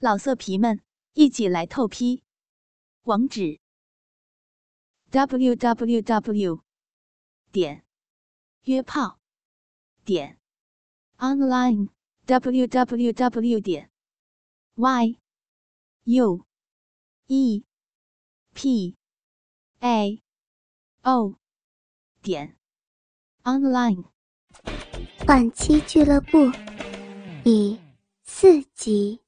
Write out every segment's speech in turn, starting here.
老色皮们，一起来透批！网址：w w w 点约炮点 online w w w 点 y u e p a o 点 online。晚期俱乐部第四集。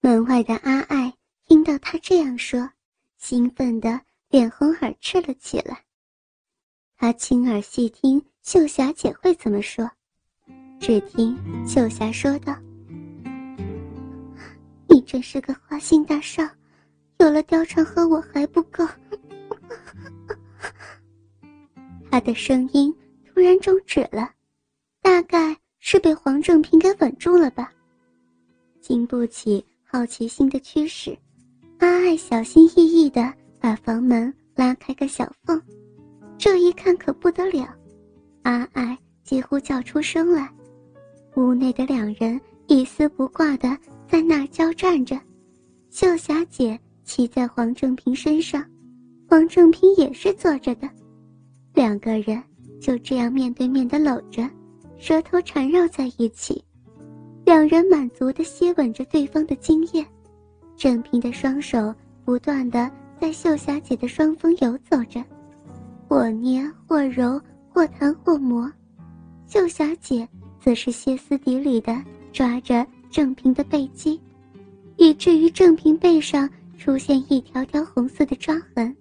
门外的阿爱听到他这样说，兴奋的脸红耳赤了起来。他亲耳细听秀霞姐会怎么说，只听秀霞说道：“你真是个花心大少，有了貂蝉和我还不够。”他的声音突然终止了，大概是被黄正平给稳住了吧，经不起。好奇心的驱使，阿爱小心翼翼地把房门拉开个小缝。这一看可不得了，阿爱几乎叫出声来。屋内的两人一丝不挂地在那儿交战着。秀霞姐骑在黄正平身上，黄正平也是坐着的，两个人就这样面对面地搂着，舌头缠绕在一起。两人满足地吸吻着对方的精液，郑平的双手不断的在秀霞姐的双峰游走着，或捏或揉，或弹或磨。秀霞姐则是歇斯底里的抓着郑平的背肌，以至于郑平背上出现一条条红色的抓痕。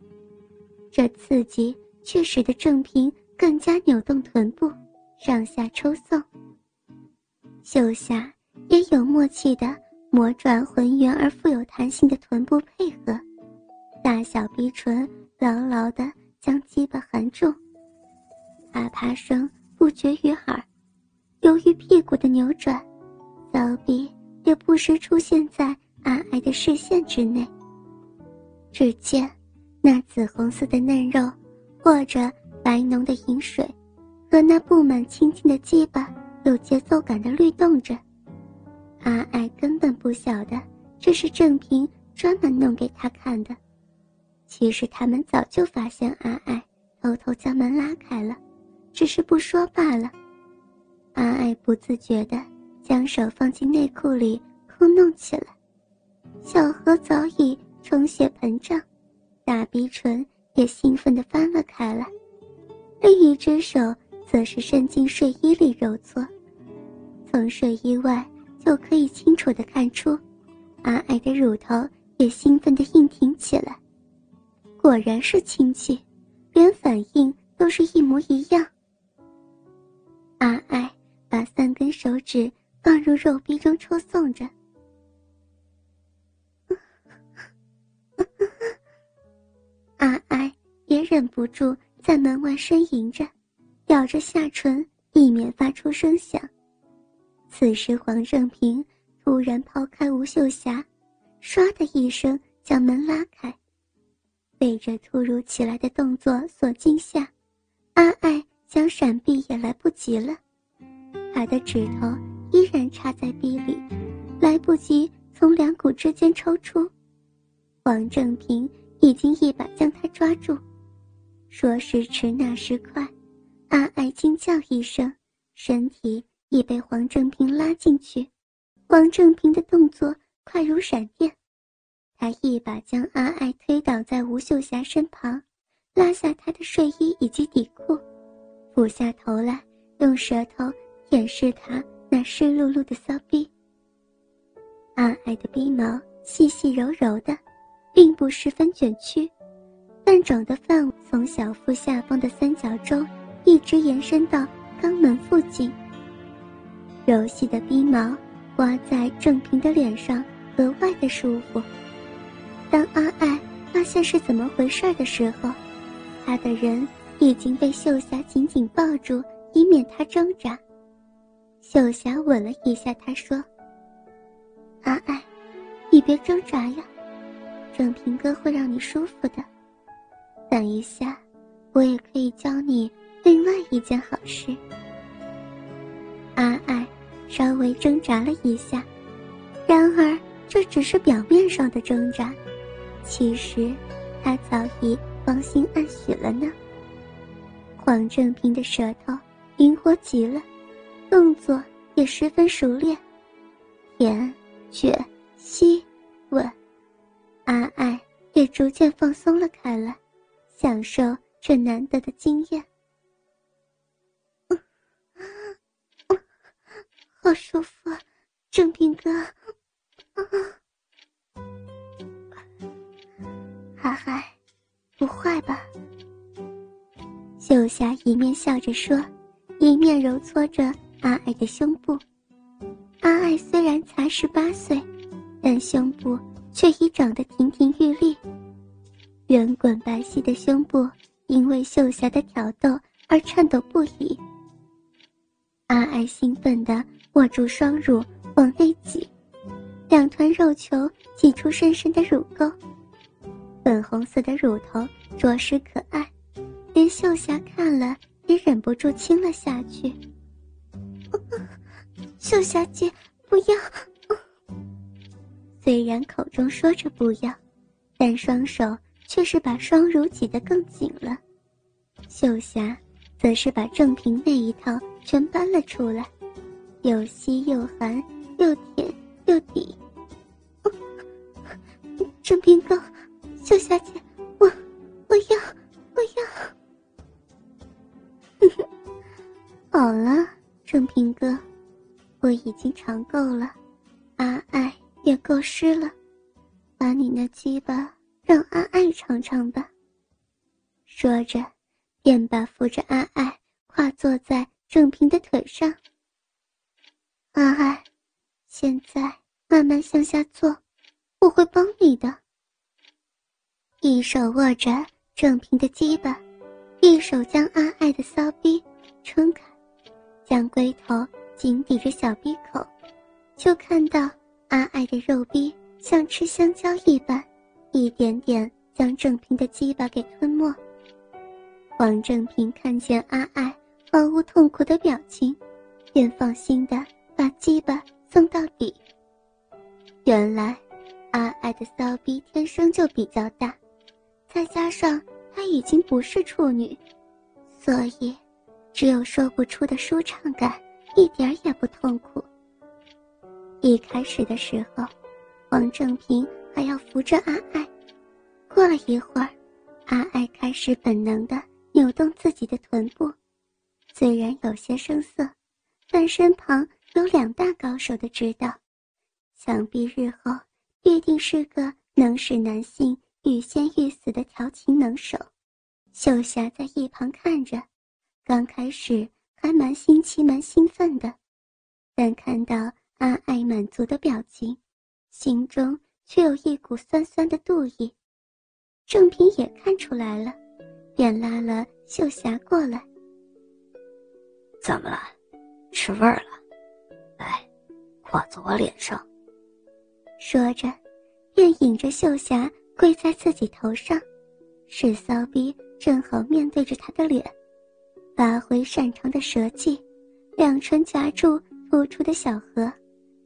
这刺激却使得郑平更加扭动臀部，上下抽送。秀霞。也有默契的磨转浑圆而富有弹性的臀部配合，大小逼唇牢牢的将鸡巴含住，啪啪声不绝于耳。由于屁股的扭转，骚逼也不时出现在阿爱的视线之内。只见那紫红色的嫩肉，或者白浓的饮水，和那布满青筋的鸡巴有节奏感的律动着。阿爱根本不晓得这是郑平专门弄给他看的，其实他们早就发现阿爱偷偷将门拉开了，只是不说罢了。阿爱不自觉地将手放进内裤里抠弄起来，小河早已充血膨胀，大鼻唇也兴奋地翻了开来，另一只手则是伸进睡衣里揉搓，从睡衣外。就可以清楚的看出，阿爱的乳头也兴奋的硬挺起来。果然是亲戚，连反应都是一模一样。阿爱把三根手指放入肉壁中抽送着，阿爱也忍不住在门外呻吟着，咬着下唇，以免发出声响。此时，黄正平突然抛开吴秀霞，唰的一声将门拉开。被这突如其来的动作所惊吓，阿爱想闪避也来不及了。他的指头依然插在壁里，来不及从两股之间抽出。黄正平已经一把将他抓住，说时迟，那时快，阿爱惊叫一声，身体。已被黄正平拉进去，黄正平的动作快如闪电，他一把将阿爱推倒在吴秀霞身旁，拉下她的睡衣以及底裤，俯下头来，用舌头掩饰她那湿漉漉的骚逼。阿爱的逼毛细细柔柔的，并不十分卷曲，但长的范围从小腹下方的三角洲一直延伸到肛门附近。柔细的鼻毛刮在郑平的脸上，格外的舒服。当阿爱发现是怎么回事的时候，他的人已经被秀霞紧紧抱住，以免他挣扎。秀霞吻了一下他，说：“阿爱，你别挣扎呀，郑平哥会让你舒服的。等一下，我也可以教你另外一件好事。”阿爱。稍微挣扎了一下，然而这只是表面上的挣扎，其实他早已芳心暗许了呢。黄正平的舌头灵活极了，动作也十分熟练，舔、卷、吸、吻，阿爱也逐渐放松了开来，享受这难得的经验。好舒服，正平哥。啊阿海，不坏吧？秀霞一面笑着说，一面揉搓着阿爱的胸部。阿爱虽然才十八岁，但胸部却已长得亭亭玉立，圆滚白皙的胸部因为秀霞的挑逗而颤抖不已。阿爱兴奋的握住双乳往内挤，两团肉球挤出深深的乳沟，粉红色的乳头着实可爱，连秀霞看了也忍不住亲了下去。秀霞姐，不要！虽然口中说着不要，但双手却是把双乳挤得更紧了。秀霞。则是把正平那一套全搬了出来，又吸又寒，又舔又抵。正平哥，秀霞姐，我我要我要。好了，正平哥，我已经尝够了，阿爱也够湿了，把你那鸡巴让阿爱尝尝吧。说着。便把扶着阿爱跨坐在正平的腿上。阿爱，现在慢慢向下坐，我会帮你的。一手握着郑平的鸡巴，一手将阿爱的骚逼撑开，将龟头紧抵着小逼口，就看到阿爱的肉逼像吃香蕉一般，一点点将郑平的鸡巴给吞没。王正平看见阿爱毫无痛苦的表情，便放心的把鸡巴送到底。原来，阿爱的骚逼天生就比较大，再加上她已经不是处女，所以只有说不出的舒畅感，一点也不痛苦。一开始的时候，王正平还要扶着阿爱，过了一会儿，阿爱开始本能的。扭动自己的臀部，虽然有些生涩，但身旁有两大高手的指导，想必日后必定是个能使男性欲仙欲死的调情能手。秀霞在一旁看着，刚开始还蛮新奇、蛮兴奋的，但看到阿爱满足的表情，心中却有一股酸酸的妒意。郑平也看出来了。便拉了秀霞过来。怎么了？吃味儿了？挂，在我脸上。说着，便引着秀霞跪在自己头上，使骚逼正好面对着他的脸，发挥擅长的舌技，两唇夹住突出的小河，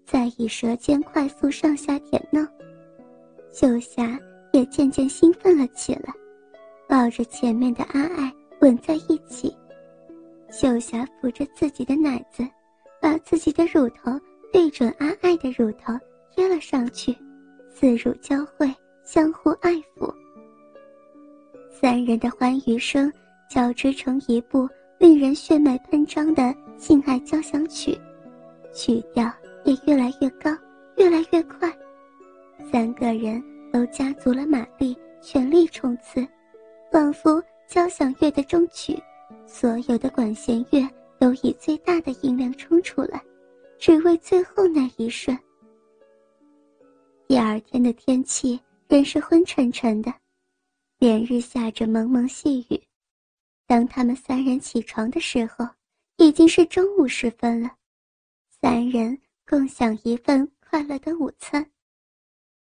再以舌尖快速上下舔弄。秀霞也渐渐兴奋了起来。抱着前面的阿爱吻在一起，秀霞扶着自己的奶子，把自己的乳头对准阿爱的乳头贴了上去，四乳交汇，相互爱抚。三人的欢愉声交织成一部令人血脉喷张的性爱交响曲，曲调也越来越高，越来越快，三个人都加足了马力，全力冲刺。仿佛交响乐的终曲，所有的管弦乐都以最大的音量冲出来，只为最后那一瞬。第二天的天气仍是昏沉沉的，连日下着蒙蒙细雨。当他们三人起床的时候，已经是中午时分了。三人共享一份快乐的午餐。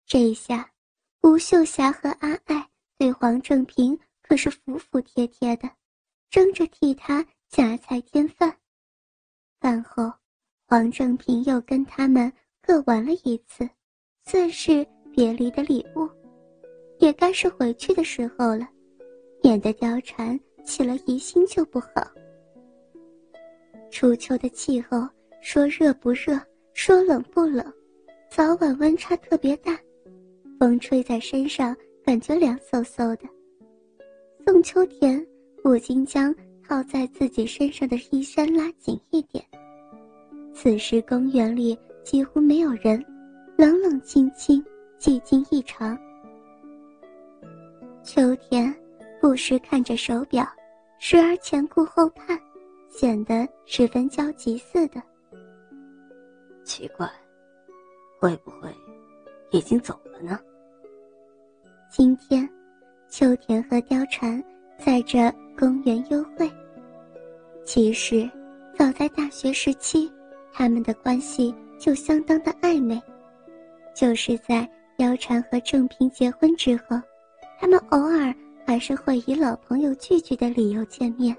这一下，吴秀霞和阿爱。对黄正平可是服服帖帖的，争着替他夹菜添饭。饭后，黄正平又跟他们各玩了一次，算是别离的礼物，也该是回去的时候了，免得貂蝉起了疑心就不好。初秋的气候，说热不热，说冷不冷，早晚温差特别大，风吹在身上感觉凉飕飕的。宋秋田不禁将套在自己身上的衣衫拉紧一点。此时公园里几乎没有人，冷冷清清，寂静异常。秋田不时看着手表，时而前顾后盼。显得十分焦急似的。奇怪，会不会已经走了呢？今天，秋田和貂蝉在这公园幽会。其实，早在大学时期，他们的关系就相当的暧昧。就是在貂蝉和郑平结婚之后，他们偶尔还是会以老朋友聚聚的理由见面。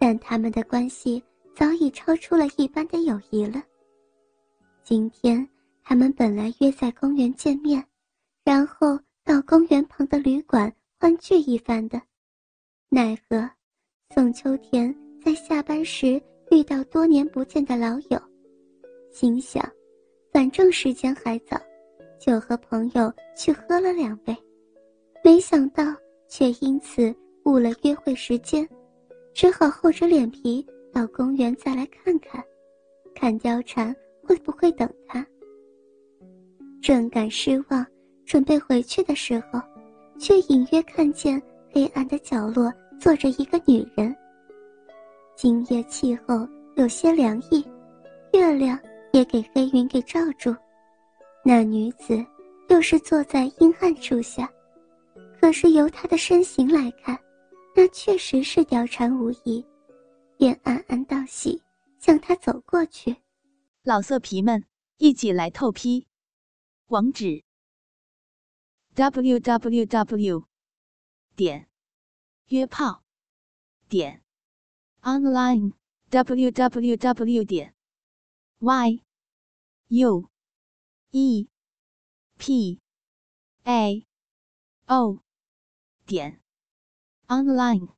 但他们的关系早已超出了一般的友谊了。今天他们本来约在公园见面，然后到公园旁的旅馆欢聚一番的，奈何宋秋田在下班时遇到多年不见的老友，心想，反正时间还早，就和朋友去喝了两杯，没想到却因此误了约会时间。只好厚着脸皮到公园再来看看，看貂蝉会不会等他。正感失望，准备回去的时候，却隐约看见黑暗的角落坐着一个女人。今夜气候有些凉意，月亮也给黑云给罩住，那女子又是坐在阴暗处下，可是由她的身形来看。那确实是貂蝉无疑，便暗暗道喜，向她走过去。老色皮们，一起来透批！网址：w w w 点约炮点 online w w w 点 y u e p a o 点。online